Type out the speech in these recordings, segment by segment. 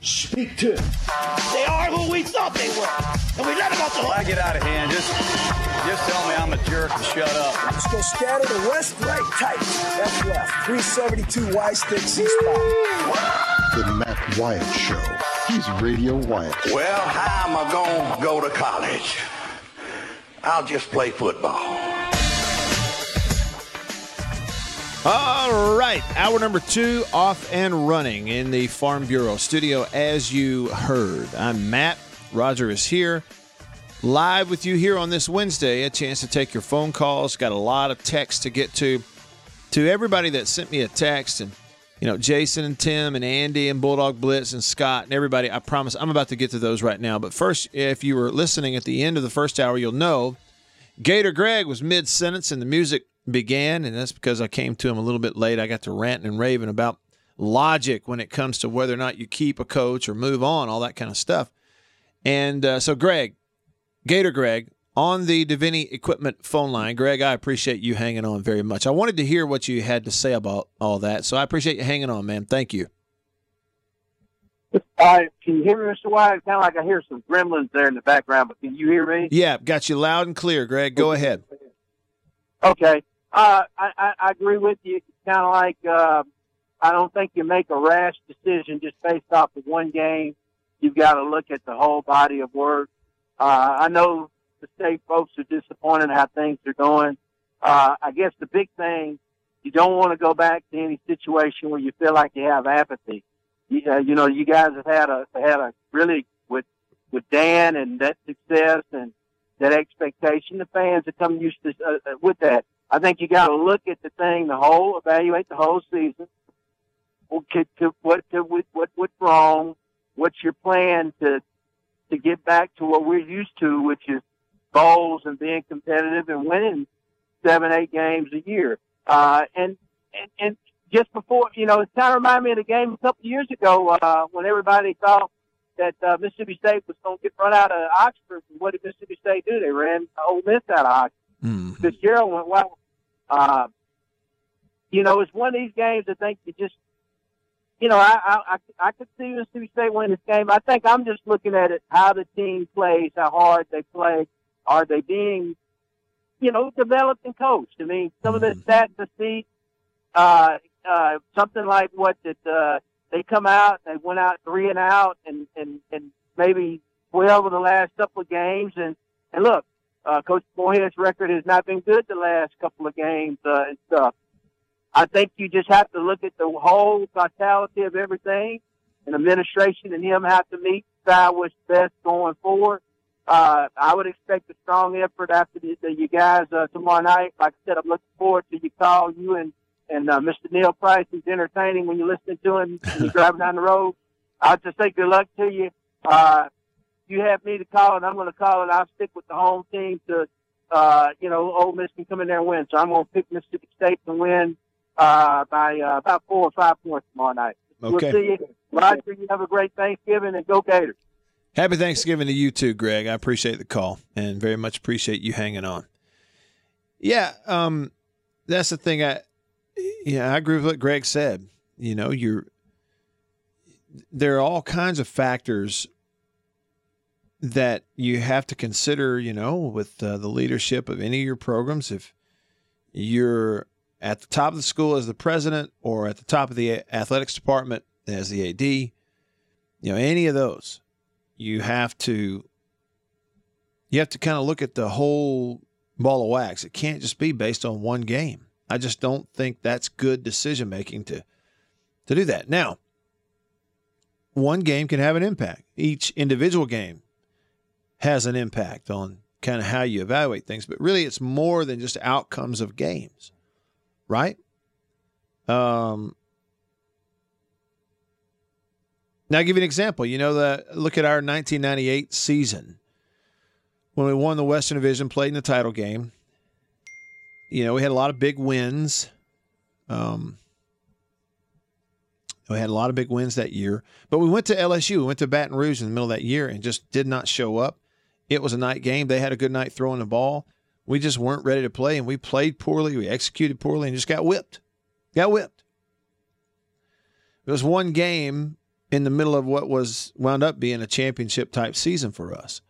Speak to it. They are who we thought they were. And we let them off the hook. I get out of hand, just just tell me I'm a jerk and shut up. Let's go scatter the west, right, tight. That's left. 372 Y stick C spot. The Matt Wyatt Show. He's Radio Wyatt. Well, how am I going to go to college? I'll just play football. All right, hour number two off and running in the Farm Bureau studio. As you heard, I'm Matt. Roger is here, live with you here on this Wednesday. A chance to take your phone calls. Got a lot of text to get to. To everybody that sent me a text, and you know, Jason and Tim and Andy and Bulldog Blitz and Scott and everybody. I promise I'm about to get to those right now. But first, if you were listening at the end of the first hour, you'll know Gator Greg was mid sentence and the music began, and that's because I came to him a little bit late. I got to ranting and raving about logic when it comes to whether or not you keep a coach or move on, all that kind of stuff. And uh, so, Greg, Gator Greg, on the Davini Equipment phone line. Greg, I appreciate you hanging on very much. I wanted to hear what you had to say about all that, so I appreciate you hanging on, man. Thank you. Uh, can you hear me, Mr. White? It's kind of like I hear some gremlins there in the background, but can you hear me? Yeah, got you loud and clear, Greg. Go ahead. Okay. Uh, I, I, agree with you. It's kind of like uh, I don't think you make a rash decision just based off of one game. You've got to look at the whole body of work. Uh, I know the state folks are disappointed how things are going. Uh, I guess the big thing, you don't want to go back to any situation where you feel like you have apathy. You, uh, you know, you guys have had a had a really with with Dan and that success and that expectation. The fans have come used to uh, with that. I think you got to look at the thing, the whole, evaluate the whole season. What to, to, what to, what what's wrong? What's your plan to to get back to what we're used to, which is bowls and being competitive and winning seven, eight games a year. Uh, and, and, and just before, you know, it kind of reminded me of the game a couple of years ago, uh, when everybody thought that, uh, Mississippi State was going to get run out of Oxford. And what did Mississippi State do? They ran Ole Miss out of Oxford. Mm-hmm. Fitzgerald went, well, uh, you know, it's one of these games I think you just, you know, I, I, I could see Mississippi State win this game. I think I'm just looking at it, how the team plays, how hard they play. Are they being, you know, developed and coached? I mean, some of the stats I see, uh, uh, something like what that, uh, they come out, they went out three and out and, and, and maybe 12 of the last couple of games. And, and look, uh, Coach Moorhead's record has not been good the last couple of games, uh, and stuff. I think you just have to look at the whole totality of everything, and administration and him have to meet, decide what's best going forward. Uh, I would expect a strong effort after the, the, you guys uh, tomorrow night. Like I said, I'm looking forward to you call you and and uh, Mr. Neil Price. He's entertaining when you're listening to him when you're driving down the road. I'll just say good luck to you. Uh, you have me to call, and I'm going to call, and I'll stick with the home team to, uh, you know, Ole Miss can come in there and win. So I'm going to pick Mississippi State to win uh, by uh, about four or five points tomorrow night. Okay. We'll see you. Roger, you have a great Thanksgiving, and go Gators. Happy Thanksgiving to you too, Greg. I appreciate the call and very much appreciate you hanging on. Yeah, um, that's the thing. I yeah, I agree with what Greg said. You know, you're there are all kinds of factors that you have to consider. You know, with uh, the leadership of any of your programs, if you're at the top of the school as the president or at the top of the athletics department as the AD, you know, any of those you have to you have to kind of look at the whole ball of wax. It can't just be based on one game. I just don't think that's good decision making to to do that. Now, one game can have an impact. Each individual game has an impact on kind of how you evaluate things, but really it's more than just outcomes of games, right? Um, now, I'll give you an example. You know, the look at our 1998 season. when we won the Western Division, played in the title game. You know, we had a lot of big wins. Um, we had a lot of big wins that year, but we went to LSU. We went to Baton Rouge in the middle of that year and just did not show up. It was a night game. They had a good night throwing the ball. We just weren't ready to play, and we played poorly. We executed poorly and just got whipped. Got whipped. It was one game in the middle of what was wound up being a championship type season for us.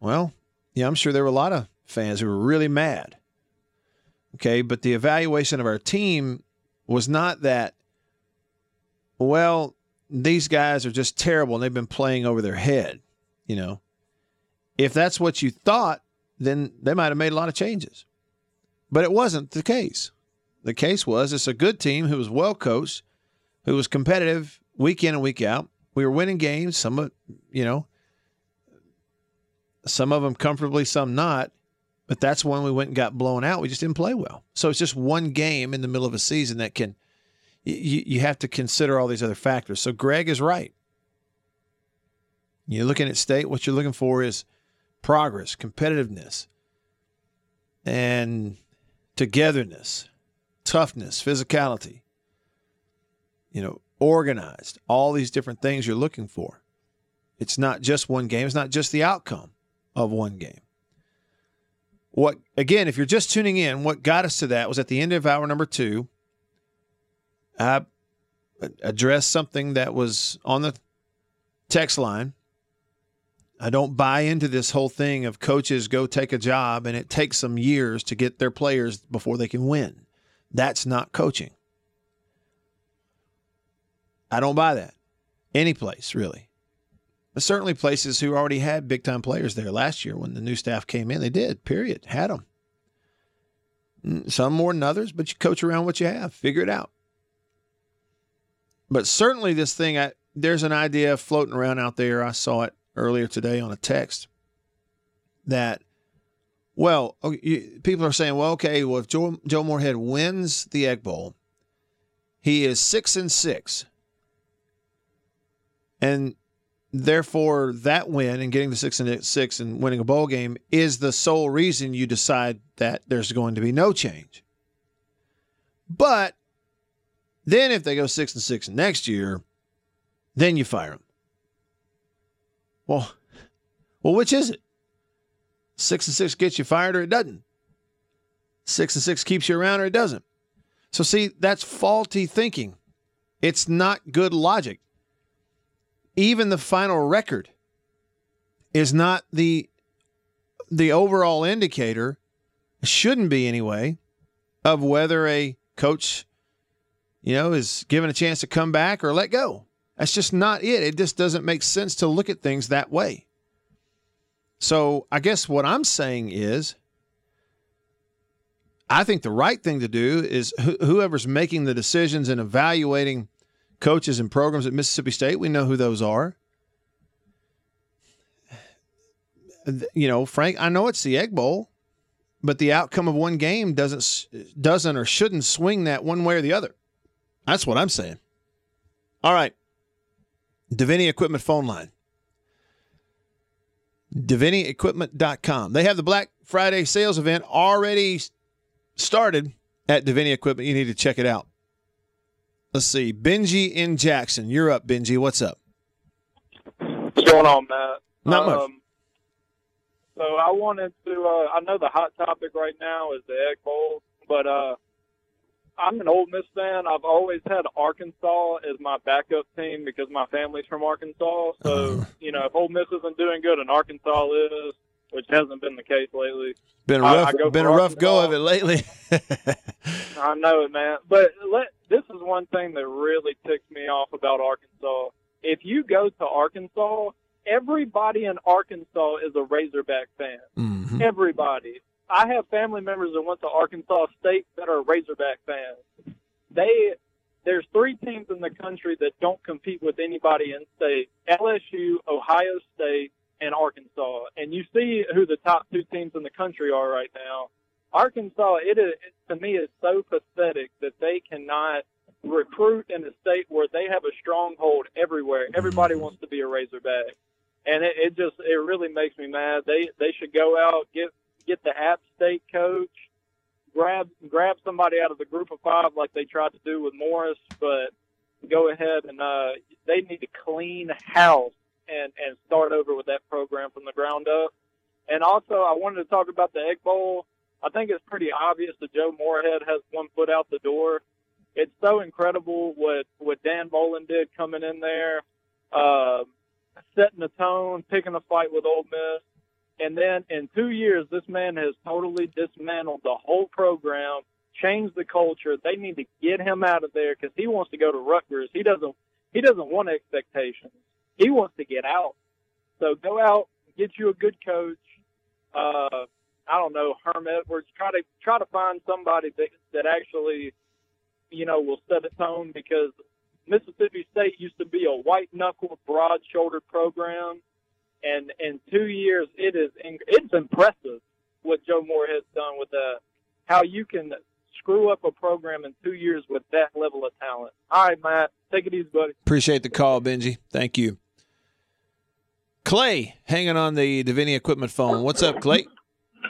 Well, yeah, I'm sure there were a lot of fans who were really mad. Okay, but the evaluation of our team was not that, well, these guys are just terrible and they've been playing over their head. You know, if that's what you thought, then they might have made a lot of changes. But it wasn't the case. The case was it's a good team who was well coached, who was competitive week in and week out. We were winning games, some of you know, some of them comfortably, some not. But that's when we went and got blown out. We just didn't play well. So it's just one game in the middle of a season that can you you have to consider all these other factors. So Greg is right. You're looking at state. What you're looking for is progress, competitiveness, and togetherness, toughness, physicality. You know, organized. All these different things you're looking for. It's not just one game. It's not just the outcome of one game. What again? If you're just tuning in, what got us to that was at the end of hour number two. I addressed something that was on the text line. I don't buy into this whole thing of coaches go take a job and it takes some years to get their players before they can win. That's not coaching. I don't buy that. Any place, really. But certainly places who already had big time players there last year when the new staff came in. They did, period. Had them. Mm, some more than others, but you coach around what you have, figure it out. But certainly, this thing, I, there's an idea floating around out there. I saw it earlier today on a text that, well, people are saying, well, okay, well, if Joe, Joe Moorhead wins the Egg Bowl, he is six and six. And therefore that win and getting the six and six and winning a bowl game is the sole reason you decide that there's going to be no change. But then if they go six and six next year, then you fire them. Well, well, which is it? Six and six gets you fired or it doesn't. Six and six keeps you around or it doesn't. So see, that's faulty thinking. It's not good logic even the final record is not the the overall indicator shouldn't be anyway of whether a coach you know is given a chance to come back or let go that's just not it it just doesn't make sense to look at things that way so i guess what i'm saying is i think the right thing to do is wh- whoever's making the decisions and evaluating coaches and programs at Mississippi State. We know who those are. You know, Frank, I know it's the Egg Bowl, but the outcome of one game doesn't doesn't or shouldn't swing that one way or the other. That's what I'm saying. All right. Davini Equipment phone line. DaviniEquipment.com. They have the Black Friday sales event already started at Davini Equipment. You need to check it out. Let's see. Benji in Jackson. You're up, Benji. What's up? What's going on, Matt? Not much. Um, so I wanted to. Uh, I know the hot topic right now is the Egg Bowl, but uh, I'm an Ole Miss fan. I've always had Arkansas as my backup team because my family's from Arkansas. So Uh-huh. you know, if Ole Miss isn't doing good and Arkansas is, which hasn't been the case lately, Been a I- rough, I go been a rough go of it lately. I know it, man. But let, this is one thing that really ticks me off about Arkansas. If you go to Arkansas, everybody in Arkansas is a Razorback fan. Mhm. Everybody. I have family members that went to Arkansas State that are Razorback fans. They there's three teams in the country that don't compete with anybody in state: LSU, Ohio State, and Arkansas. And you see who the top two teams in the country are right now. Arkansas, it is to me is so pathetic that they cannot recruit in a state where they have a stronghold everywhere. Everybody wants to be a Razorback. and it, it just it really makes me mad. They they should go out get get the App State coach, grab grab somebody out of the group of five like they tried to do with Morris, but go ahead and uh, they need to clean house and and start over with that program from the ground up. And also, I wanted to talk about the Egg Bowl. I think it's pretty obvious that Joe Moorhead has one foot out the door. It's so incredible what what Dan Mullen did coming in there, uh, setting the tone, picking a fight with Ole Miss, and then in two years, this man has totally dismantled the whole program, changed the culture. They need to get him out of there because he wants to go to Rutgers. He doesn't. He doesn't want expectations. He wants to get out. So go out, get you a good coach. Uh, I don't know Herm Edwards. Try to try to find somebody that that actually, you know, will set a tone because Mississippi State used to be a white knuckled, broad shouldered program, and in two years, it is it's impressive what Joe Moore has done with the how you can screw up a program in two years with that level of talent. All right, Matt, take it easy, buddy. Appreciate the call, Benji. Thank you. Clay, hanging on the Davini equipment phone. What's up, Clay?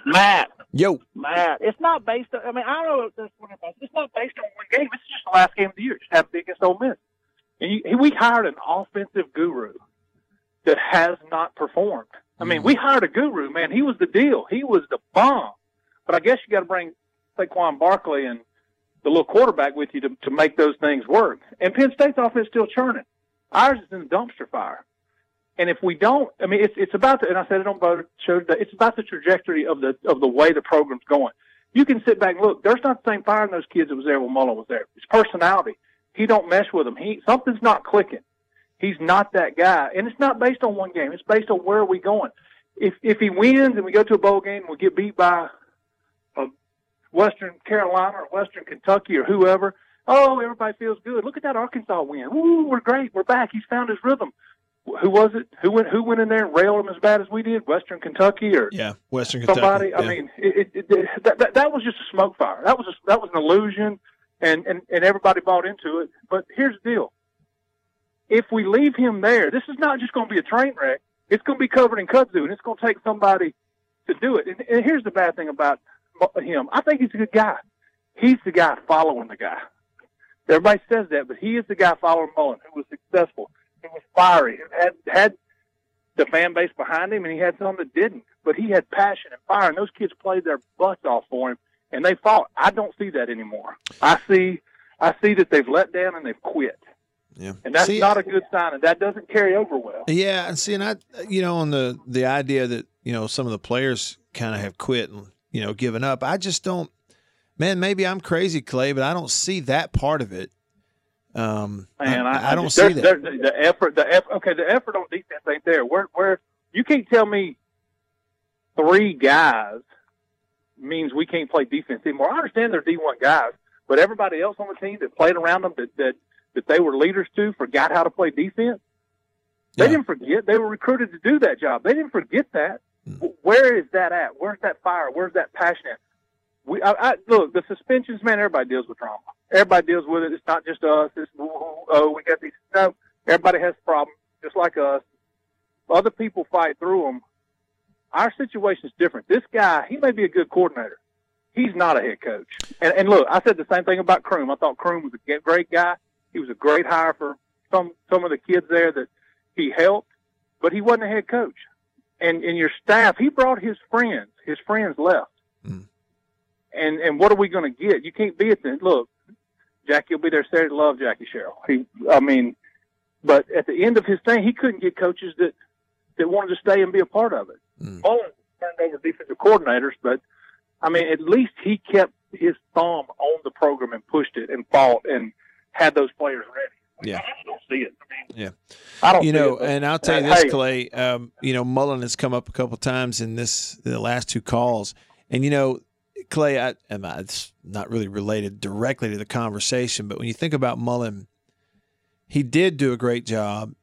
Matt. Yo. Matt. It's not based on, I mean, I don't know if this one about. It's not based on one game. It's just the last game of the year. It just happened to be against Ole Miss. And you, we hired an offensive guru that has not performed. I mean, we mm-hmm. hired a guru, man. He was the deal. He was the bomb. But I guess you got to bring Saquon Barkley and the little quarterback with you to, to make those things work. And Penn State's offense is still churning. Ours is in the dumpster fire. And if we don't, I mean, it's it's about the, and I said it on both shows. It's about the trajectory of the of the way the program's going. You can sit back and look. There's not the same fire in those kids that was there when Mullen was there. His personality. He don't mesh with them. He something's not clicking. He's not that guy, and it's not based on one game. It's based on where are we going. If if he wins and we go to a bowl game and we get beat by a Western Carolina or Western Kentucky or whoever, oh, everybody feels good. Look at that Arkansas win. Ooh, we're great. We're back. He's found his rhythm who was it? Who went? Who went in there and railed him as bad as we did? Western Kentucky or yeah, Western Kentucky. somebody? Kentucky. I mean, it, it, it, that, that that was just a smoke fire. That was a, that was an illusion, and and and everybody bought into it. But here's the deal: if we leave him there, this is not just going to be a train wreck. It's going to be covered in kudzu, and it's going to take somebody to do it. And, and here's the bad thing about him: I think he's a good guy. He's the guy following the guy. Everybody says that, but he is the guy following Mullen, who was successful who was fiery, had had the fan base behind him, and he had some that didn't. But he had passion and fire, and those kids played their butts off for him, and they fought. I don't see that anymore. I see, I see that they've let down and they've quit. Yeah, and that's See, not a good sign, and that doesn't carry over well. Yeah, and see, and I, you know, on the the idea that you know some of the players kind of have quit and you know given up. I just don't. Man, maybe I'm crazy, Clay, but I don't see that part of it. Um, Man, I, I, I don't just, see that. the effort, the effort. Okay, the effort on defense ain't there. Where, where you can't tell me three guys means we can't play defense anymore. I understand they're D one guys, but everybody else on the team that played around them that that that they were leaders to forgot how to play defense. They Yeah. didn't forget. They were recruited to do that job. They didn't forget that. Where is that at? Where's that fire? Where's that passion at? We, I, I, look, the suspensions, man. Everybody deals with trauma. Everybody deals with it. It's not just us. It's oh, we got these. No, everybody has problems, just like us. Other people fight through them. Our situation's different. This guy, he may be a good coordinator. He's not a head coach. And, and look, I said the same thing about Croom. I thought Croom was a great guy. He was a great hire for some some of the kids there that he helped, but he wasn't a head coach. And and your staff, he brought his friends. His friends left. Hmm. And and what are we going to get? You can't be at the look. Jackie will be there Saturday. Love Jackie Sherrill. He, I mean, but at the end of his thing, he couldn't get coaches that that wanted to stay and be a part of it. Hmm. Mullen turned over defensive coordinators, but I mean, at least he kept his thumb on the program and pushed it and fought and had those players ready. Yeah. I don't see it. Yeah. I don't you know, it, but- and I'll tell you this, Hey. Clay. Um, you know, Mullen has come up a couple times in this the last two calls, and you know, Clay, I, am it's not really related directly to the conversation, but when you think about Mullen, he did do a great job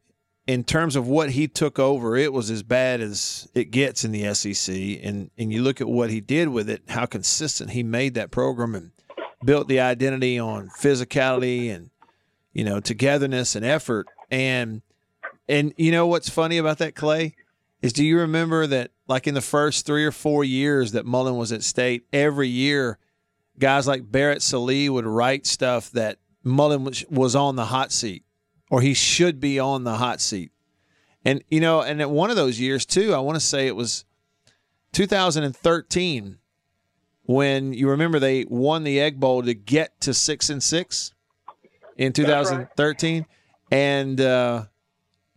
in terms of what he took over. It was as bad as it gets in the SEC, and and you look at what he did with it, how consistent he made that program and built the identity on physicality and you know togetherness and effort and And you know what's funny about that, Clay? Is do you remember that, like in the first three or four years that Mullen was at state, every year, guys like Barrett Sallee would write stuff that Mullen was, was on the hot seat or he should be on the hot seat. And, you know, and at one of those years, too, I want to say it was 2013 when you remember they won the Egg Bowl to get to six and six in 2013. And, uh,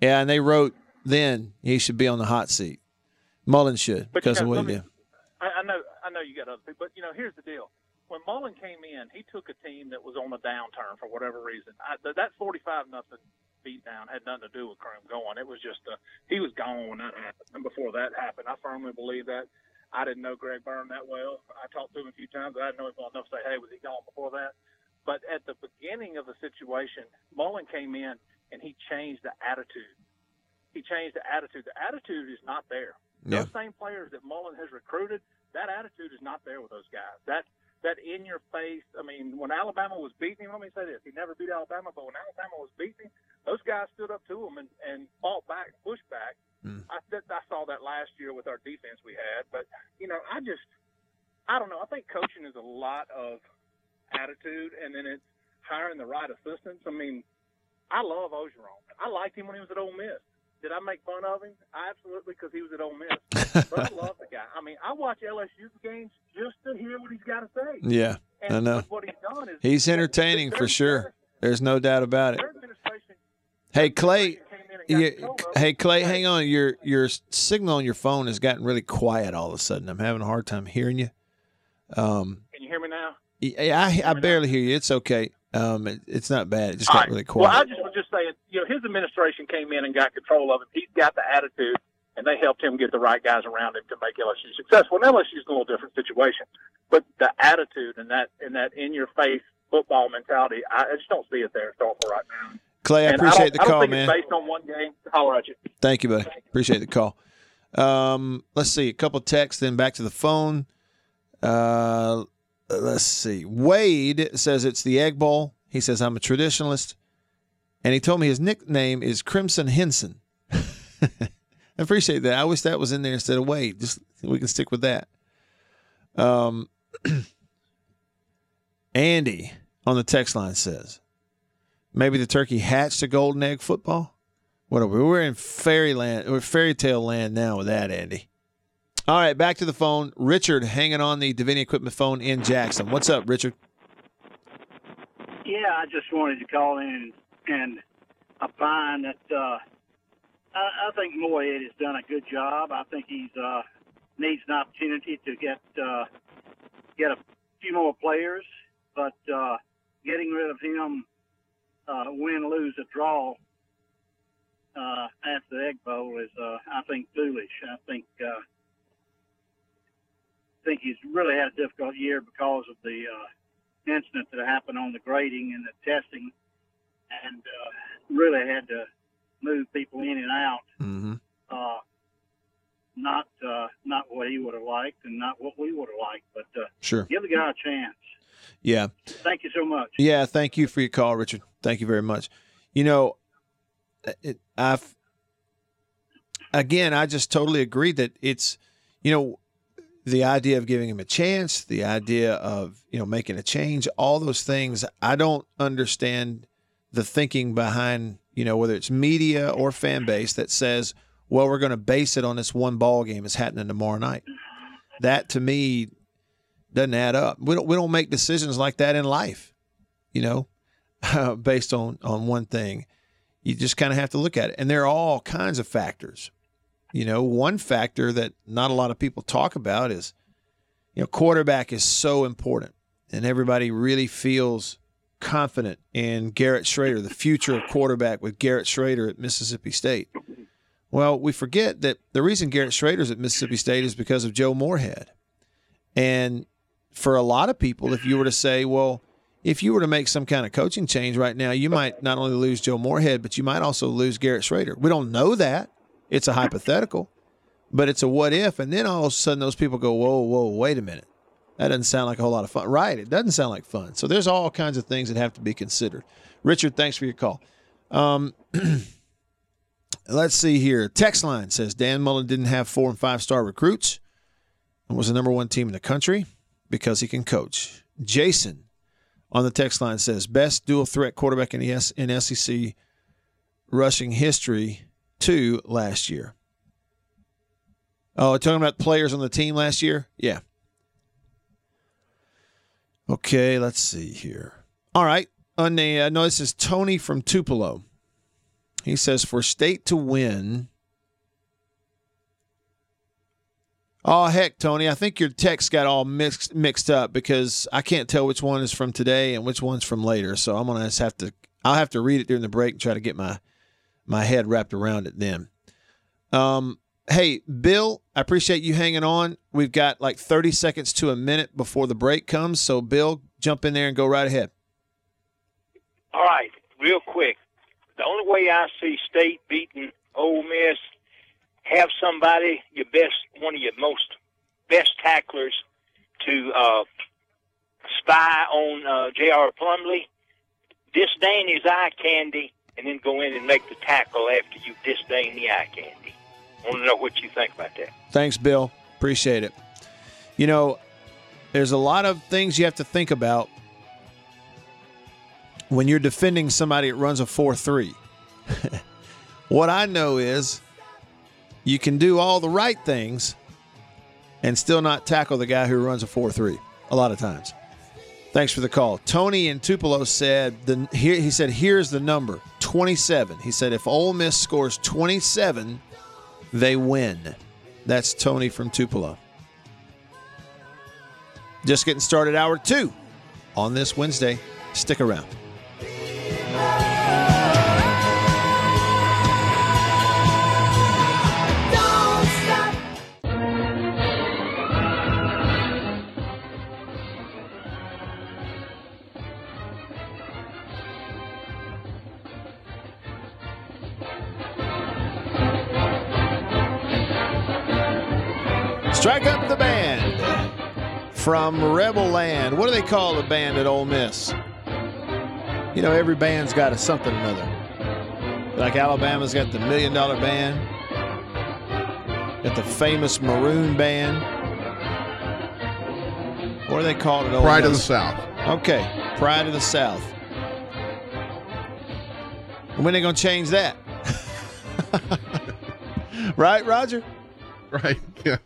yeah, and they wrote then he should be on the hot seat. Mullen should But because of what he did. I, I know, I know you got other people, but you know, here's the deal. When Mullen came in, he took a team that was on a downturn for whatever reason. I, th- that 45 nothing beatdown had nothing to do with Croom going. It was just uh, he was gone when that happened. And before that happened, I firmly believe that. I didn't know Greg Byrne that well. I talked to him a few times. but I didn't know him well enough to say, "Hey, was he gone before that?" But at the beginning of the situation, Mullen came in and he changed the attitude. He changed the attitude. The attitude is not there. Yeah. Those same players that Mullen has recruited, that attitude is not there with those guys. That that in your face. I mean, when Alabama was beating him, let me say this: he never beat Alabama, but when Alabama was beating him, those guys stood up to him and, and fought back, pushed back. Mm. I said I saw that last year with our defense we had, but you know, I just I don't know. I think coaching is a lot of attitude, and then it's hiring the right assistants. I mean, I love Orgeron. I liked him when he was at Ole Miss. Did I make fun of him? Absolutely, because he was at Ole Miss. but I love the guy. I mean, I watch LSU games just to hear what he's got to say. Yeah, And I know. What he's done is He's entertaining for sure. There's no doubt about it. Hey Clay, got you, control hey Clay, hang on. Your your signal on your phone has gotten really quiet all of a sudden. I'm having a hard time hearing you. Um, Can you hear me now? yeah, I, I barely hear you. It's okay. Um, it, it's not bad. It just got All right. really quiet. Well, I just was just saying, you know, his administration came in and got control of him. He's got the attitude, and they helped him get the right guys around him to make LSU successful. And LSU's a little different situation, but the attitude and that and that in your face football mentality, I I just don't see it there at right now. Clay, I And appreciate the I don't call, man. Based on one game. Holler at you. Thank you, buddy. Appreciate the call. Um, let's see a couple texts, then back to the phone. Uh, let's see. Wade says it's the Egg Bowl. He says I'm a traditionalist, and he told me his nickname is Crimson Henson. I appreciate that. I wish that was in there instead of Wade. Just we can stick with that. Um, Andy on the text line says maybe the turkey hatched a golden egg football. What are we? We're in fairyland or fairy tale land now with that, Andy. All right, back to the phone. Richard hanging on the Davini Equipment phone in Jackson. What's up, Richard? Yeah, I just wanted to call in and opine that uh, I, I think Moorhead has done a good job. I think he's uh, needs an opportunity to get uh, get a few more players, but uh, getting rid of him, uh, win, lose, or draw uh, after the Egg Bowl is, uh, I think, foolish. I think uh, think he's really had a difficult year because of the uh, incident that happened on the grading and the testing, and uh, really had to move people in and out. Mm-hmm. Uh, not uh, not what he would have liked, and not what we would have liked. But uh, Sure. give the guy a chance. Yeah. Thank you so much. Yeah, thank you for your call, Richard. Thank you very much. You know, it, I've again, I just totally agree that it's, you know, the idea of giving him a chance, the idea of you know making a change, all those things. I don't understand the thinking behind you know whether it's media or fan base that says, well, we're going to base it on this one ball game that's happening tomorrow night. That to me doesn't add up. We don't we don't make decisions like that in life, you know, based on on one thing. You just kind of have to look at it, and there are all kinds of factors. You know, one factor that not a lot of people talk about is, you know, quarterback is so important, and everybody really feels confident in Garrett Shrader, the future of quarterback with Garrett Shrader at Mississippi State. Well, we forget that the reason Garrett Shrader's at Mississippi State is because of Joe Moorhead. And for a lot of people, if you were to say, well, if you were to make some kind of coaching change right now, you might not only lose Joe Moorhead, but you might also lose Garrett Shrader. We don't know that. It's a hypothetical, but it's a what if. And then all of a sudden, those people go, whoa, whoa, wait a minute. That doesn't sound like a whole lot of fun. Right. It doesn't sound like fun. So there's all kinds of things that have to be considered. Richard, thanks for your call. Um, Let's see here. Text line says Dan Mullen didn't have four and five star recruits and was the number one team in the country because he can coach. Jason on the text line says best dual threat quarterback in the S- in SEC rushing history two last year. Oh, talking about players on the team last year? Yeah. Okay, let's see here. All right. On the, uh, no, this is Tony from Tupelo. He says for state to win. Oh heck, Tony! I think your text got all mixed mixed up because I can't tell which one is from today and which one's from later. So I'm gonna just have to. I'll have to read it during the break and try to get my my head wrapped around it then. Um, hey, Bill, I appreciate you hanging on. We've got like 30 seconds to a minute before the break comes. So, Bill, jump in there and go right ahead. All right, real quick. The only way I see State beating Ole Miss, have somebody, your best, one of your most best tacklers, to uh, spy on uh, J.R. Plumlee, disdain his eye candy, and then go in and make the tackle after you disdain the eye candy. I want to know what you think about that. Thanks, Bill. Appreciate it. You know, there's a lot of things you have to think about when you're defending somebody that runs a 4 3. what I know is you can do all the right things and still not tackle the guy who runs a 4 3 a lot of times. Thanks for the call. Tony in Tupelo said the here he said here's the number 27. He said if Ole Miss scores 27, they win. That's Tony from Tupelo. Just getting started hour 2 on this Wednesday. Stick around. From Rebel Land. What do they call the band at Ole Miss? You know, every band's got a something or another. Like Alabama's got the Million Dollar Band, got the famous Maroon Band. What do they call it? Ole Pride of the South. Okay, Pride of the South. When they gonna change that? right, Roger? Right. Yeah.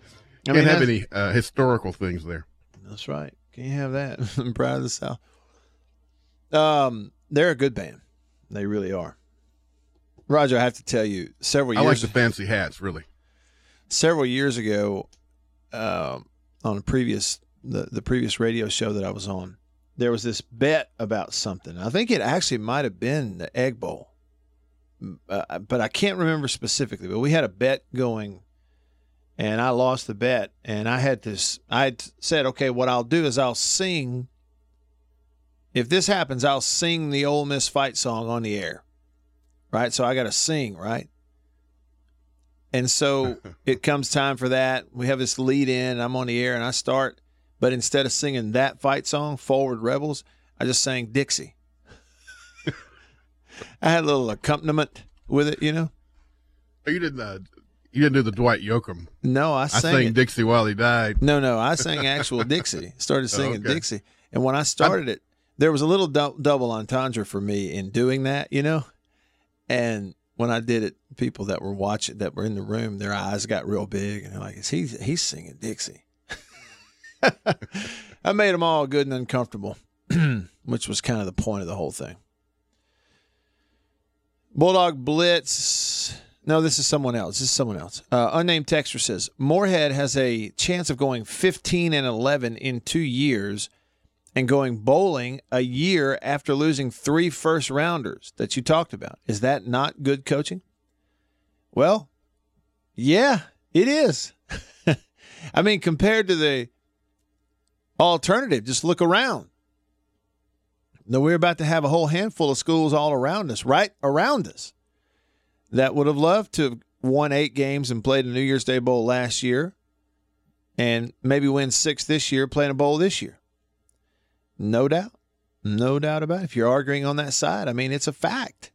I Can't have any uh, historical things there. That's right. Can you have that? I'm proud of the South. Um, they're a good band. They really are. Roger, I have to tell you, several I like years the fancy hats, really. several years ago, um, on a previous the the previous radio show that I was on, there was this bet about something. I think it actually might have been the Egg Bowl, uh, but I can't remember specifically. But we had a bet going, and I lost the bet, and I had this. I said, okay, what I'll do is I'll sing. If this happens, I'll sing the Ole Miss fight song on the air, right? So I got to sing, right? And so it comes time for that. We have this lead in, I'm on the air and I start, but instead of singing that fight song, Forward Rebels, I just sang Dixie. I had a little accompaniment with it, you know? Oh, you didn't. Uh, you didn't do the Dwight Yoakam. No, I I sang sang it. Dixie while he died. No, no, I sang actual Dixie. Started singing okay. Dixie. And when I started it, there was a little dou- double entendre for me in doing that, you know? And when I did it, people that were watching, that were in the room, their eyes got real big and they're like, is he, he's singing Dixie. I made them all good and uncomfortable, which was kind of the point of the whole thing. Bulldog Blitz. No, this is someone else. This is someone else. Uh, unnamed texter says Moorhead has a chance of going 15 and 11 in two years and going bowling a year after losing three first rounders that you talked about. Is that not good coaching? Well, yeah, it is. I mean, compared to the alternative, just look around. Now, we're about to have a whole handful of schools all around us, right around us, that would have loved to have won eight games and played a New Year's Day Bowl last year and maybe win six this year, playing a bowl this year. No doubt. No doubt about it. If you're arguing on that side, I mean, it's a fact.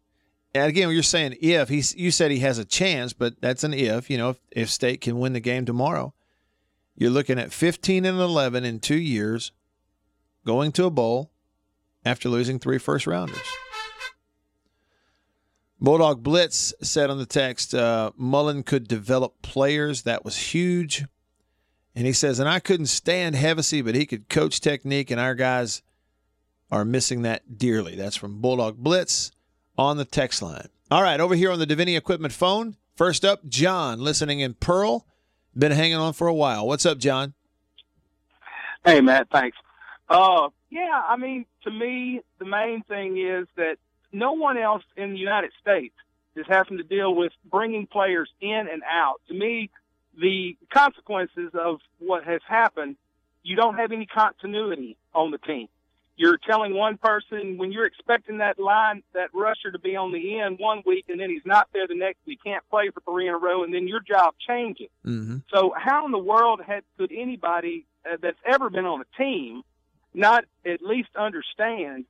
and again, you're saying if he's you said he has a chance, but that's an if. You know, if, if State can win the game tomorrow, you're looking at 15 and 11 in two years, going to a bowl after losing three first rounders. Bulldog Blitz said on the text, uh, Mullen could develop players. That was huge. And he says, and I couldn't stand Hevesy, but he could coach technique, and our guys are missing that dearly. That's from Bulldog Blitz on the text line. All right, over here on the Davini Equipment phone. First up, John, listening in Pearl. Been hanging on for a while. What's up, John? Hey, Matt, thanks. Uh, yeah, I mean, to me, the main thing is that no one else in the United States is having to deal with bringing players in and out. To me, the consequences of what has happened, you don't have any continuity on the team. You're telling one person when you're expecting that line, that rusher to be on the end one week, and then he's not there the next. He can't play for three in a row, and then your job changes. Mm-hmm. So, how in the world had, could anybody uh, that's ever been on a team not at least understand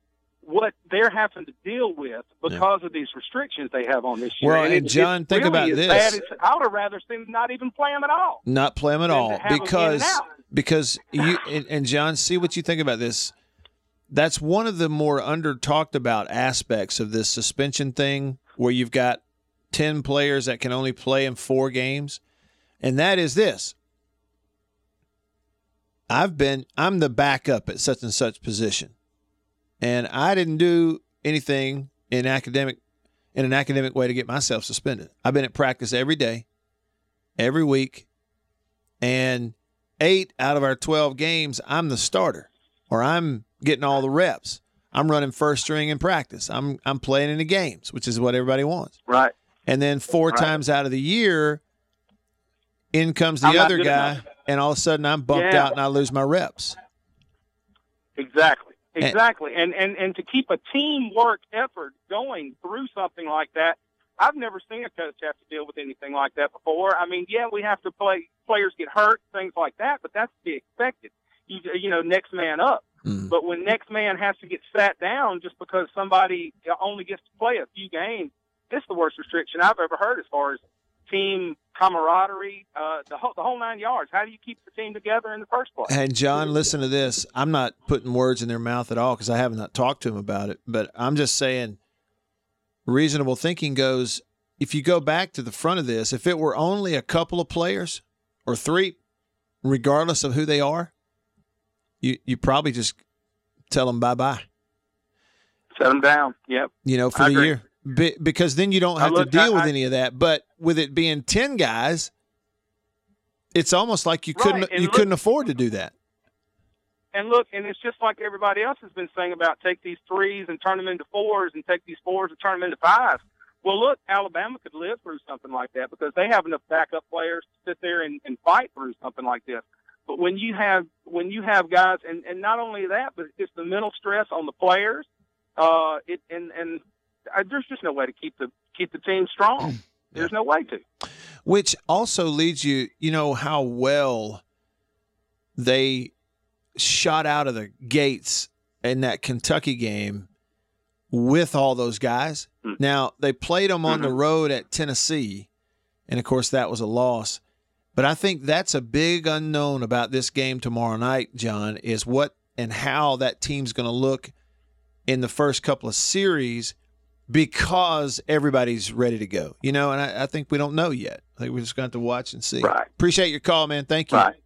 what they're having to deal with because of these restrictions they have on this year? Well, and John, think really about this. as- I would have rather seen them not even play them at all. Not play them at all have 'em in and because because you and, and John, see what you think about this. That's one of the more under talked about aspects of this suspension thing, where you've got ten players that can only play in four games, and that is this. I've been I'm the backup at such and such position, and I didn't do anything in academic in an academic way to get myself suspended. I've been at practice every day, every week, and eight out of our 12 games, I'm the starter or I'm getting all the reps. I'm running first string in practice. I'm I'm playing in the games, which is what everybody wants. Right. And then four Right. times out of the year, in comes the I'm other guy, enough. and all of a sudden I'm bumped Yeah. out and I lose my reps. Exactly. Exactly. And, and and to keep a teamwork effort going through something like that, I've never seen a coach have to deal with anything like that before. I mean, yeah, we have to play players get hurt, things like that, but that's to be expected. You you know, next man up. Hmm. But when next man has to get sat down just because somebody only gets to play a few games, it's the worst restriction I've ever heard as far as team camaraderie, uh, the whole the whole nine yards. How do you keep the team together in the first place? And John, listen to this. I'm not putting words in their mouth at all because I have not talked to him about it. But I'm just saying, reasonable thinking goes. If you go back to the front of this, if it were only a couple of players or three, regardless of who they are, you you probably just tell them bye bye. Set them down. Yep. You know, for I the agree. year, Be, because then you don't have to deal I- with I- any of that. But with it being ten guys, it's almost like you couldn't and you look- couldn't afford to do that. And look, and it's just like everybody else has been saying about take these threes and turn them into fours and take these fours and turn them into fives. Well, look, Alabama could live through something like that because they have enough backup players to sit there and, and fight through something like this. But when you have when you have guys, and, and not only that, but it's the mental stress on the players. Uh, it and and uh, there's just no way to keep the keep the team strong. There's no way to. Which also leads you, you know, how well they shot out of the gates in that Kentucky game with all those guys. Now, they played them on the road at Tennessee, and of course, that was a loss. But I think that's a big unknown about this game tomorrow night, John, is what and how that team's going to look in the first couple of series because everybody's ready to go. You know, and I, I think we don't know yet. I think we're just going to have to watch and see. Right. Appreciate your call, man. Thank you. Right.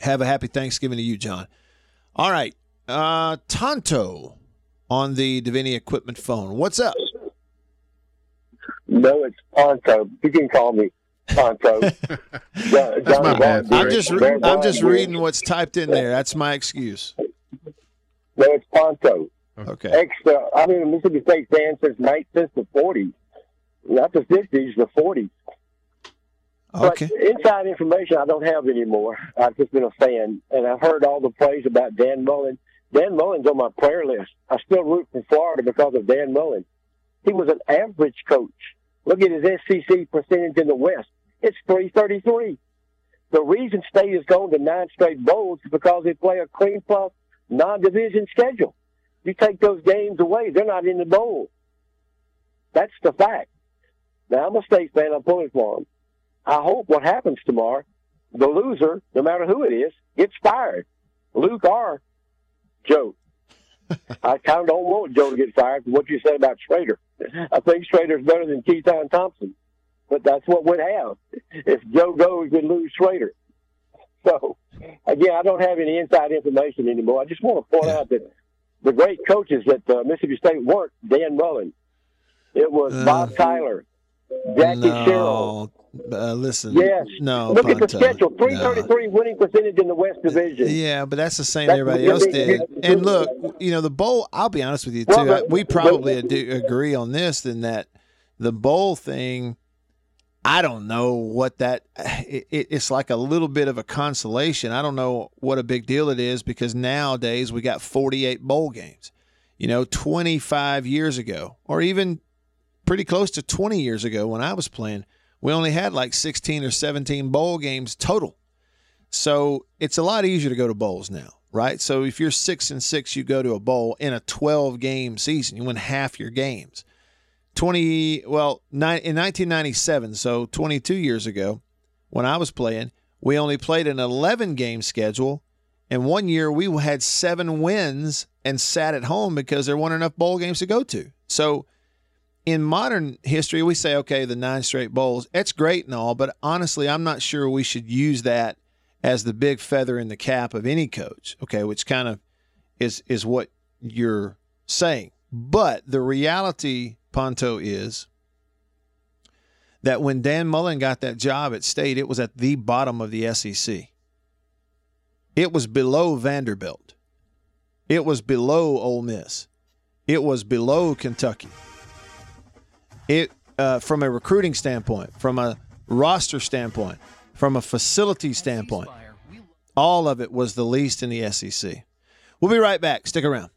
Have a happy Thanksgiving to you, John. All right. Uh, Tonto on the Davini equipment phone. What's up? No, it's Tonto. You can call me Tonto. John, That's my bad. I'm just re- I'm just reading what's typed in there. That's my excuse. No, it's Ponto. Okay. Extra. I've been a Mississippi State fan since night since the '40s, not the '50s, the '40s. Okay. But inside information I don't have anymore. I've just been a fan, and I've heard all the praise about Dan Mullen. Dan Mullen's on my prayer list. I still root for Florida because of Dan Mullen. He was an average coach. Look at his SEC percentage in the West. It's 333. The reason State has gone to nine straight bowls is because they play a clean plus non-division schedule. You take those games away, they're not in the bowl. That's the fact. Now I'm a state fan. I'm pulling for them. I hope what happens tomorrow, the loser, no matter who it is, gets fired. Luke or Joe. I kind of don't want Joe to get fired for what you said about Shrader. I think Shrader's better than Keytaon Thompson, but that's what we'd have if Joe goes and lose Shrader. So, again, I don't have any inside information anymore. I just want to point out that the great coaches at uh, Mississippi State weren't Dan Mullen. It was Bob Tyler, Jackie Sherrill. Uh, listen. Yes. No. Look at the schedule. 333 winning percentage in the West Division. Yeah, but that's the same That's everybody else did. And look, you know, the bowl. I'll be honest with you too. Well, but- we probably agree on this. In that the bowl thing, I don't know what that. It, it, it's like a little bit of a consolation. I don't know what a big deal it is because nowadays we got 48 bowl games. You know, 25 years ago, or even pretty close to 20 years ago when I was playing, we only had like 16 or 17 bowl games total. So it's a lot easier to go to bowls now, right? So if you're six and six, you go to a bowl in a 12 game season. You win half your games. 20, well, in 1997, so 22 years ago, when I was playing, we only played an 11 game schedule. And one year we had seven wins and sat at home because there weren't enough bowl games to go to. So in modern history, we say, okay, the nine straight bowls, it's great and all, but honestly, I'm not sure we should use that as the big feather in the cap of any coach, okay, which kind of is is what you're saying. But the reality, Ponto, is that when Dan Mullen got that job at State, it was at the bottom of the SEC. It was below Vanderbilt. It was below Ole Miss. It was below Kentucky. It uh, from a recruiting standpoint, from a roster standpoint, from a facility standpoint, all of it was the least in the SEC. We'll be right back. Stick around.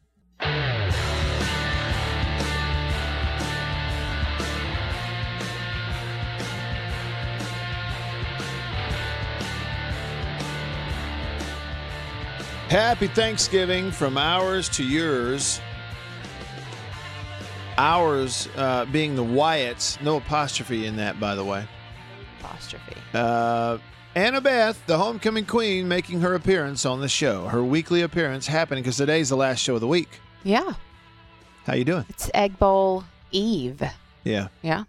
Happy Thanksgiving from ours to yours. Ours uh, being the Wyatts. No apostrophe in that, by the way. Apostrophe. Uh, Annabeth, the homecoming queen, making her appearance on the show. Her weekly appearance happening because today's the last show of the week. Yeah. How you doing? It's Egg Bowl Eve. Yeah. Yeah.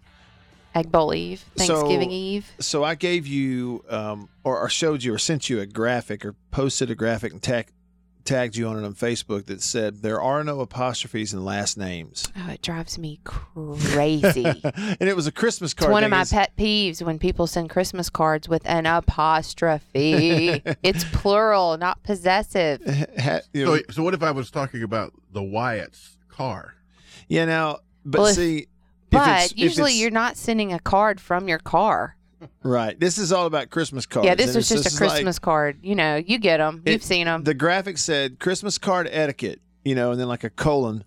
Egg Bowl Eve. Thanksgiving So- Eve. So I gave you, um, or, or showed you, or sent you a graphic, or posted a graphic and tag, tagged you on it on Facebook that said there are no apostrophes in last names. Oh, it drives me crazy. and it was a Christmas It's card. one of my It's- pet peeves when people send Christmas cards with an apostrophe. it's plural, not possessive. So, so what if I was talking about the Wyatt's car? Yeah, now, but Well, see, if But if usually you're not sending a card from your car. Right. This is all about Christmas cards. yeah, this was just a Christmas card. You know, you get them. You've seen them. The graphic said Christmas card etiquette, you know, and then like a colon.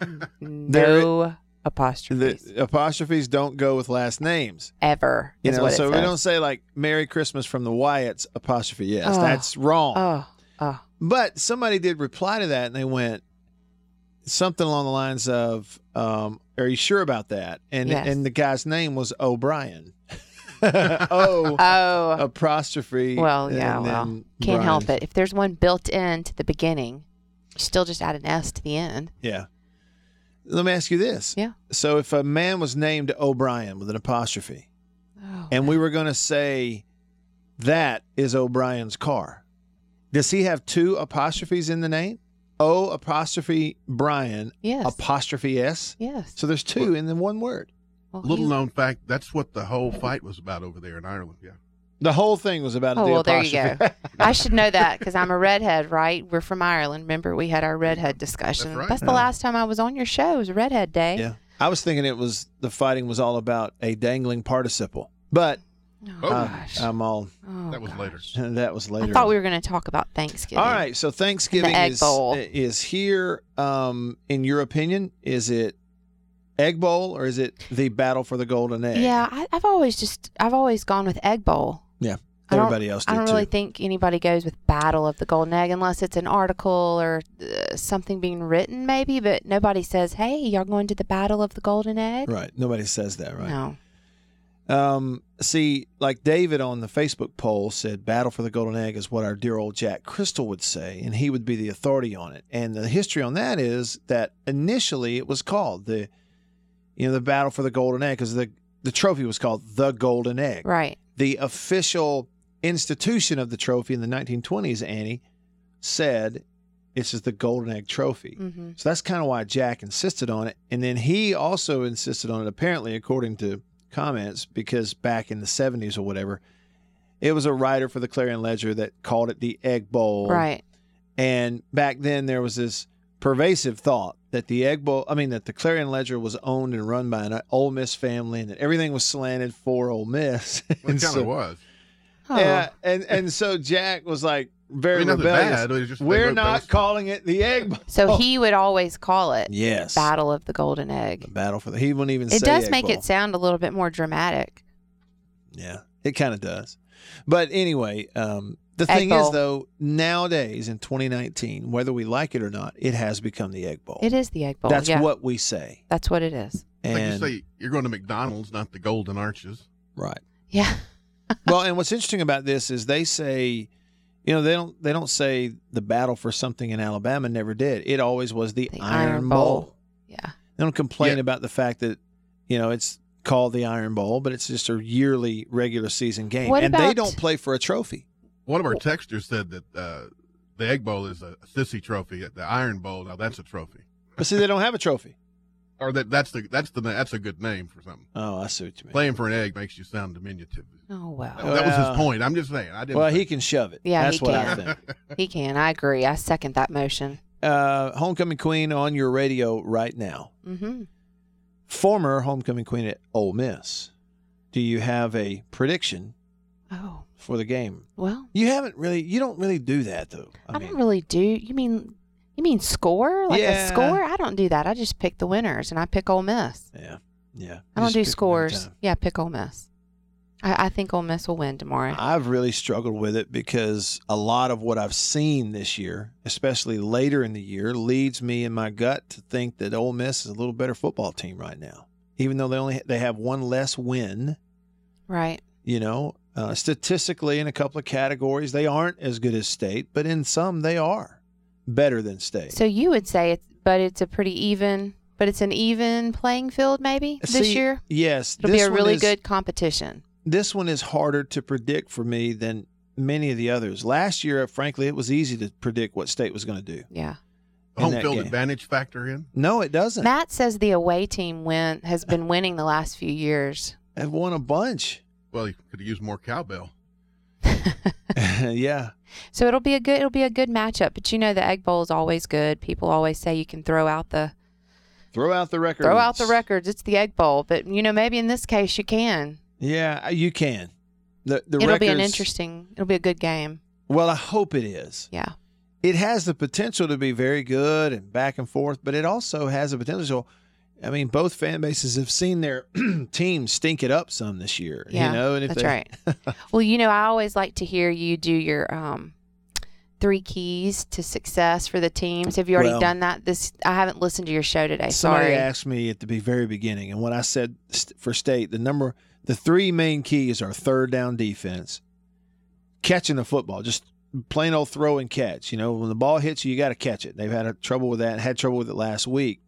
No apostrophes The apostrophes don't go with last names. ever. You is know, what it so we says. don't say like Merry Christmas from the Wyatts apostrophe yes. Oh. That's wrong. Oh, oh. But somebody did reply to that and they went something along the lines of, um, are you sure about that? And Yes. and the guy's name was O'Brien. oh, Oh. apostrophe. Well, yeah, well, can't help it. If there's one built in to the beginning, you still just add an S to the end. Yeah. Let me ask you this. Yeah. So if a man was named O'Brien with an apostrophe, Oh, and we were going to say that is O'Brien's car, does he have two apostrophes in the name? O apostrophe Brian Yes. apostrophe S. Yes. So there's two in the one word. Well, Little he- known fact, that's what the whole fight was about over there in Ireland. Yeah. The whole thing was about Oh, the well, there you go. I should know that because I'm a redhead, right? We're from Ireland. Remember, we had our redhead discussion. right. That's the Yeah. last time I was on your show. It was Redhead Day. yeah. I was thinking it was the fighting was all about a dangling participle, but Oh, uh, gosh. I'm all. Oh, that was later. That was later. I thought we were going to talk about Thanksgiving. All right, so Thanksgiving is bowl. is here. Um, in your opinion, is it egg bowl or is it the battle for the golden egg? Yeah, I, I've always just I've always gone with Egg Bowl. Yeah. I don't- Everybody else I don't too. really think anybody goes with Battle of the Golden Egg unless it's an article or uh, something being written, maybe. But nobody says, "Hey, y'all going to the Battle of the Golden Egg?" Right. Nobody says that, right? No. Um, see, like David on the Facebook poll said, "Battle for the Golden Egg" is what our dear old Jack Cristil would say, and he would be the authority on it. And the history on that is that initially it was called the, you know, the Battle for the Golden Egg because the the trophy was called the Golden Egg. Right. The official institution of the trophy in the 1920s, Annie said, "This is the Golden Egg Trophy." Mhm. So that's kind of why Jack insisted on it. And then he also insisted on it, apparently, according to comments, because back in the 70s or whatever, it was a writer for the Clarion Ledger that called it the Egg Bowl. Right. And back then, there was this pervasive thought that the Egg Bowl, I mean, that the Clarion Ledger was owned and run by an Ole Miss family and that everything was slanted for Ole Miss. Well, it kind so- of was. Yeah. And, and so Jack was like, very I mean, rebellious. bad, just We're not those- calling it the Egg Bowl. So he would always call it Yes. Battle of the Golden Egg. Battle for the. He wouldn't even say. It does Egg make Bowl. it sound a little bit more dramatic. Yeah, it kind of does. But anyway, um, the Egg thing Bowl. is, though, nowadays in 2019, whether we like it or not, it has become the Egg Bowl. It is the Egg Bowl. That's yeah. what we say. That's what it is. Like you say, you're going to McDonald's, not the Golden Arches. right. Yeah. well, and what's interesting about this is they say, you know, they don't they don't say the battle for something in Alabama never did. It always was the, Iron, Iron Bowl. Bowl. Yeah. They don't complain about the fact that you know it's called the Iron Bowl, but it's just a yearly regular season game, What and they don't play for a trophy. One of our texters said that uh, the Egg Bowl is a sissy trophy. The Iron Bowl, now that's a trophy. But see, they don't have a trophy. Or that that's the that's the that's a good name for something. Oh, I see what you mean. Playing for an egg makes you sound diminutive. Oh well. that was his point. I'm just saying. I didn't. Well, say- he can shove it. Yeah, that's he what I can. think. He can. I agree. I second that motion. Uh, homecoming queen on your radio right now. Mm-hmm. Former homecoming queen at Ole Miss. Do you have a prediction Oh for the game? well, You haven't really. You don't really do that though. I, don't really do. You mean you mean score like Yeah. a score? I don't do that. I just pick the winners and I pick Ole Miss. Yeah, yeah. I don't do scores. Yeah, pick Ole Miss. I, I think Ole Miss will win tomorrow. I've really struggled with it because a lot of what I've seen this year, especially later in the year, leads me in my gut to think that Ole Miss is a little better football team right now. Even though they only they have one less win, Right. you know, uh, statistically in a couple of categories they aren't as good as State, but in some they are better than State. So you would say it's, but it's a pretty even, but it's an even playing field maybe this See, year. Yes, It'll be a really is- good competition. this one is harder to predict for me than many of the others. Last year, frankly, it was easy to predict what State was going to do. Yeah. home field game. advantage factor in. No, it doesn't. Matt says the away team win has been winning the last few years. Have won a bunch. Well, you could have used more cowbell. yeah. So it'll be a good it'll be a good matchup. But you know the Egg Bowl is always good. People always say you can throw out the Throw out the record. throw out the records. It's the Egg Bowl. But you know maybe in this case you can. Yeah, uh, you can. The the it'll be an interesting. It'll be a good game. Well, I hope it is. Yeah. It has the potential to be very good and back and forth, but it also has the potential. I mean, both fan bases have seen their teams stink it up some this year. Yeah, you know, and if that's they- right. Well, you know, I always like to hear you do your um, three keys to success for the teams. Have you already Well- done that? This I haven't listened to your show today. Somebody Sorry. asked me at the very beginning, and when I said for state, the number, the three main keys are third down defense, catching the football, just plain old throw and catch. You know, when the ball hits you, you got to catch it. They've had trouble with that, had trouble with it last week.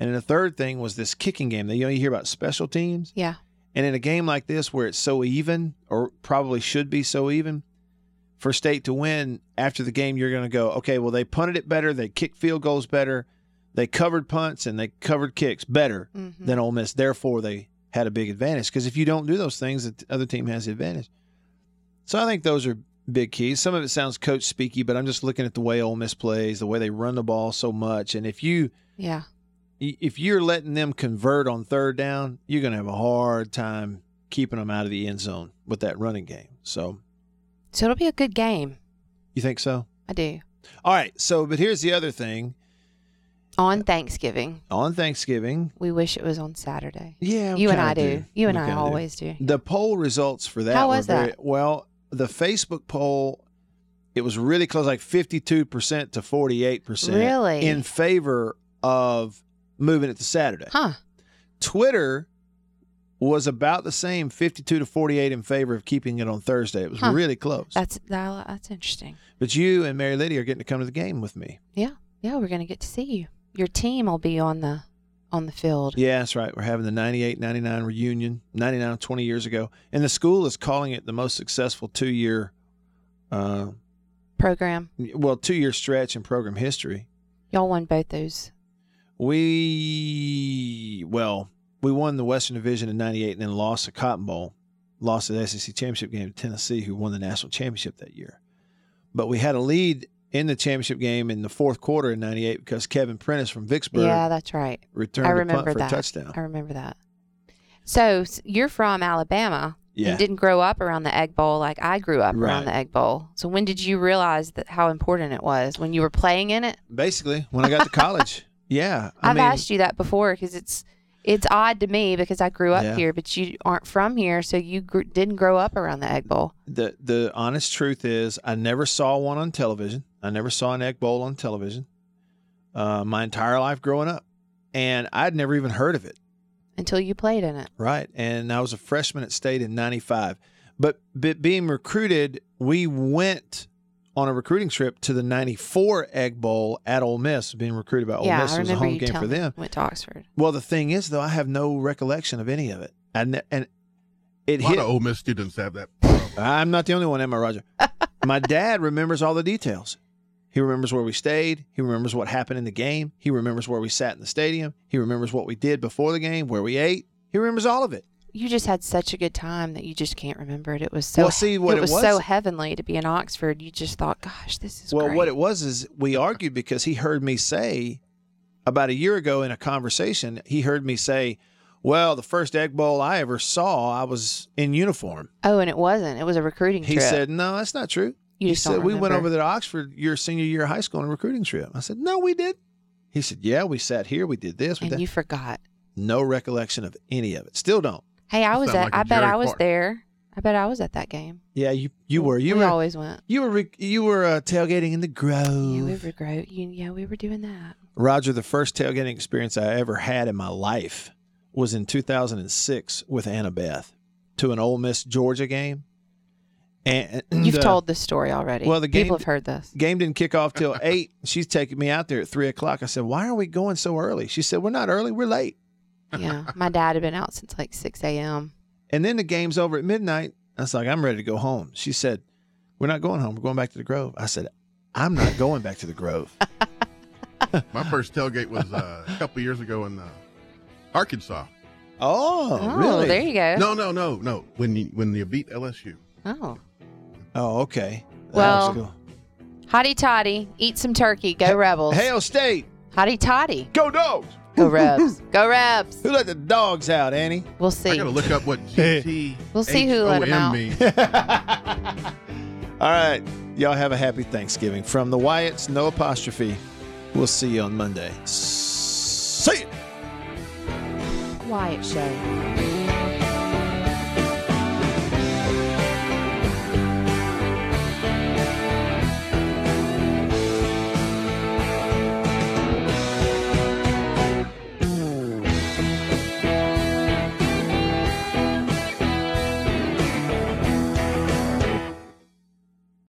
And then the third thing was this kicking game. You know, you hear about special teams, Yeah. and in a game like this where it's so even, or probably should be so even, for state to win after the game, you're going to go, okay, well, they punted it better, they kicked field goals better, they covered punts, and they covered kicks better Mhm. than Ole Miss. Therefore, they had a big advantage. Because if you don't do those things, the other team has the advantage. So I think those are big keys. Some of it sounds coach speaky, but I'm just looking at the way Ole Miss plays, the way they run the ball so much, and if you Yeah. If you're letting them convert on third down, you're going to have a hard time keeping them out of the end zone with that running game. So, So it'll be a good game. you think so? I do. All right. So, but here's the other thing. On Thanksgiving, On Thanksgiving, we wish it was on Saturday. yeah, You and I do. You and We I always do. The poll results for that How were was very that? well. the Facebook poll, it was really close, like 52% to 48% Really? in favor of moving it to Saturday. Huh. Twitter was about the same, 52 to 48 in favor of keeping it on Thursday. It was Huh. really close. That's that, that's interesting. But you and Mary Lydia are getting to come to the game with me. Yeah. Yeah, we're gonna get to see you. Your team will be on the on the field. Yeah, that's right. We're having the 98 99 reunion, 99 20 years ago. And the school is calling it the most successful two year, uh, Program. well, two year stretch in program history. Y'all won both those. We, well, we won the Western Division in 98 and then lost the Cotton Bowl, lost the SEC championship game to Tennessee, who won the national championship that year. But we had a lead in the championship game in the fourth quarter in 98 because Kevin Prentiss from Vicksburg Yeah, that's right. returned I a punt remember for that. a touchdown. I remember that. So you're from Alabama Yeah. and didn't grow up around the Egg Bowl like I grew up around the Egg Bowl. So when did you realize that how important it was when you were playing in it? Basically, when I got to college. Yeah. I I've mean, asked you that before because it's it's odd to me because I grew up Yeah. here, but you aren't from here, so you gr- didn't grow up around the Egg Bowl. the the honest truth is I never saw one on television. I never saw an egg bowl on television. Uh, my entire life growing up, and I'd never even heard of it. until you played in it. Right, and I was a freshman at State in '95. But, but being recruited, we went on a recruiting trip to the '94 Egg Bowl at Ole Miss. Being recruited by Ole yeah, Miss I it was a home game for them. went to Oxford. Well, the thing is, though, I have no recollection of any of it, and and it A lot hit. of Ole Miss students have that. I'm not the only one, am I, Roger? My dad remembers all the details. He remembers where we stayed. He remembers what happened in the game. He remembers where we sat in the stadium. He remembers what we did before the game, where we ate. He remembers all of it. You just had such a good time that you just can't remember it. It was so Well, see, what it it was, was- so heavenly to be in Oxford. You just thought, gosh, this is well, great. what it was is we argued because he heard me say about a year ago in a conversation, he heard me say, Well, the first Egg Bowl I ever saw, I was in uniform. oh, and it wasn't. It was a recruiting trip. He trip. said, No, that's not true. You he just said, We went over to Oxford your senior year of high school on a recruiting trip. I said, No, we did. He said, Yeah, we sat here, we did this, we and did you forgot. No recollection of any of it. Still don't. Hey, I was at. like a I bet Jerry I was Clark. there. I bet I was at that game. Yeah, you you were. You we were always went. You were re- you were uh, tailgating in the Grove. Yeah, we were great. You, yeah, we were doing that. Roger, the first tailgating experience I ever had in my life was in 2006 with Annabeth to an Ole Miss Georgia game. And You've uh, told this story already. Well, the game people have heard this. Game didn't kick off till eight. She's taking me out there at three o'clock. I said, "Why are we going so early?" She said, "We're not early. We're late." Yeah, my dad had been out since like six a.m. And then the game's over at midnight. I was like, "I'm ready to go home." She said, "We're not going home. We're going back to the Grove." I said, "I'm not going back to the Grove." My first tailgate was uh, a couple years ago in uh, Arkansas. Oh, Oh, really? there you go. No, no, no, no. When you when you beat LSU. Oh, Oh, okay. That Well, was cool. hotty toddy, eat some turkey. Go Rebels. Hail State. Hotty toddy. Go Dogs. Go Rebs. Go Rebs. Who let the dogs out, Annie? We'll see. I gotta look up what GT. We'll see who let 'em out. means. All right. Y'all have a happy Thanksgiving. From the Wyatts, no apostrophe. We'll see you on Monday. See you. Wyatt Show.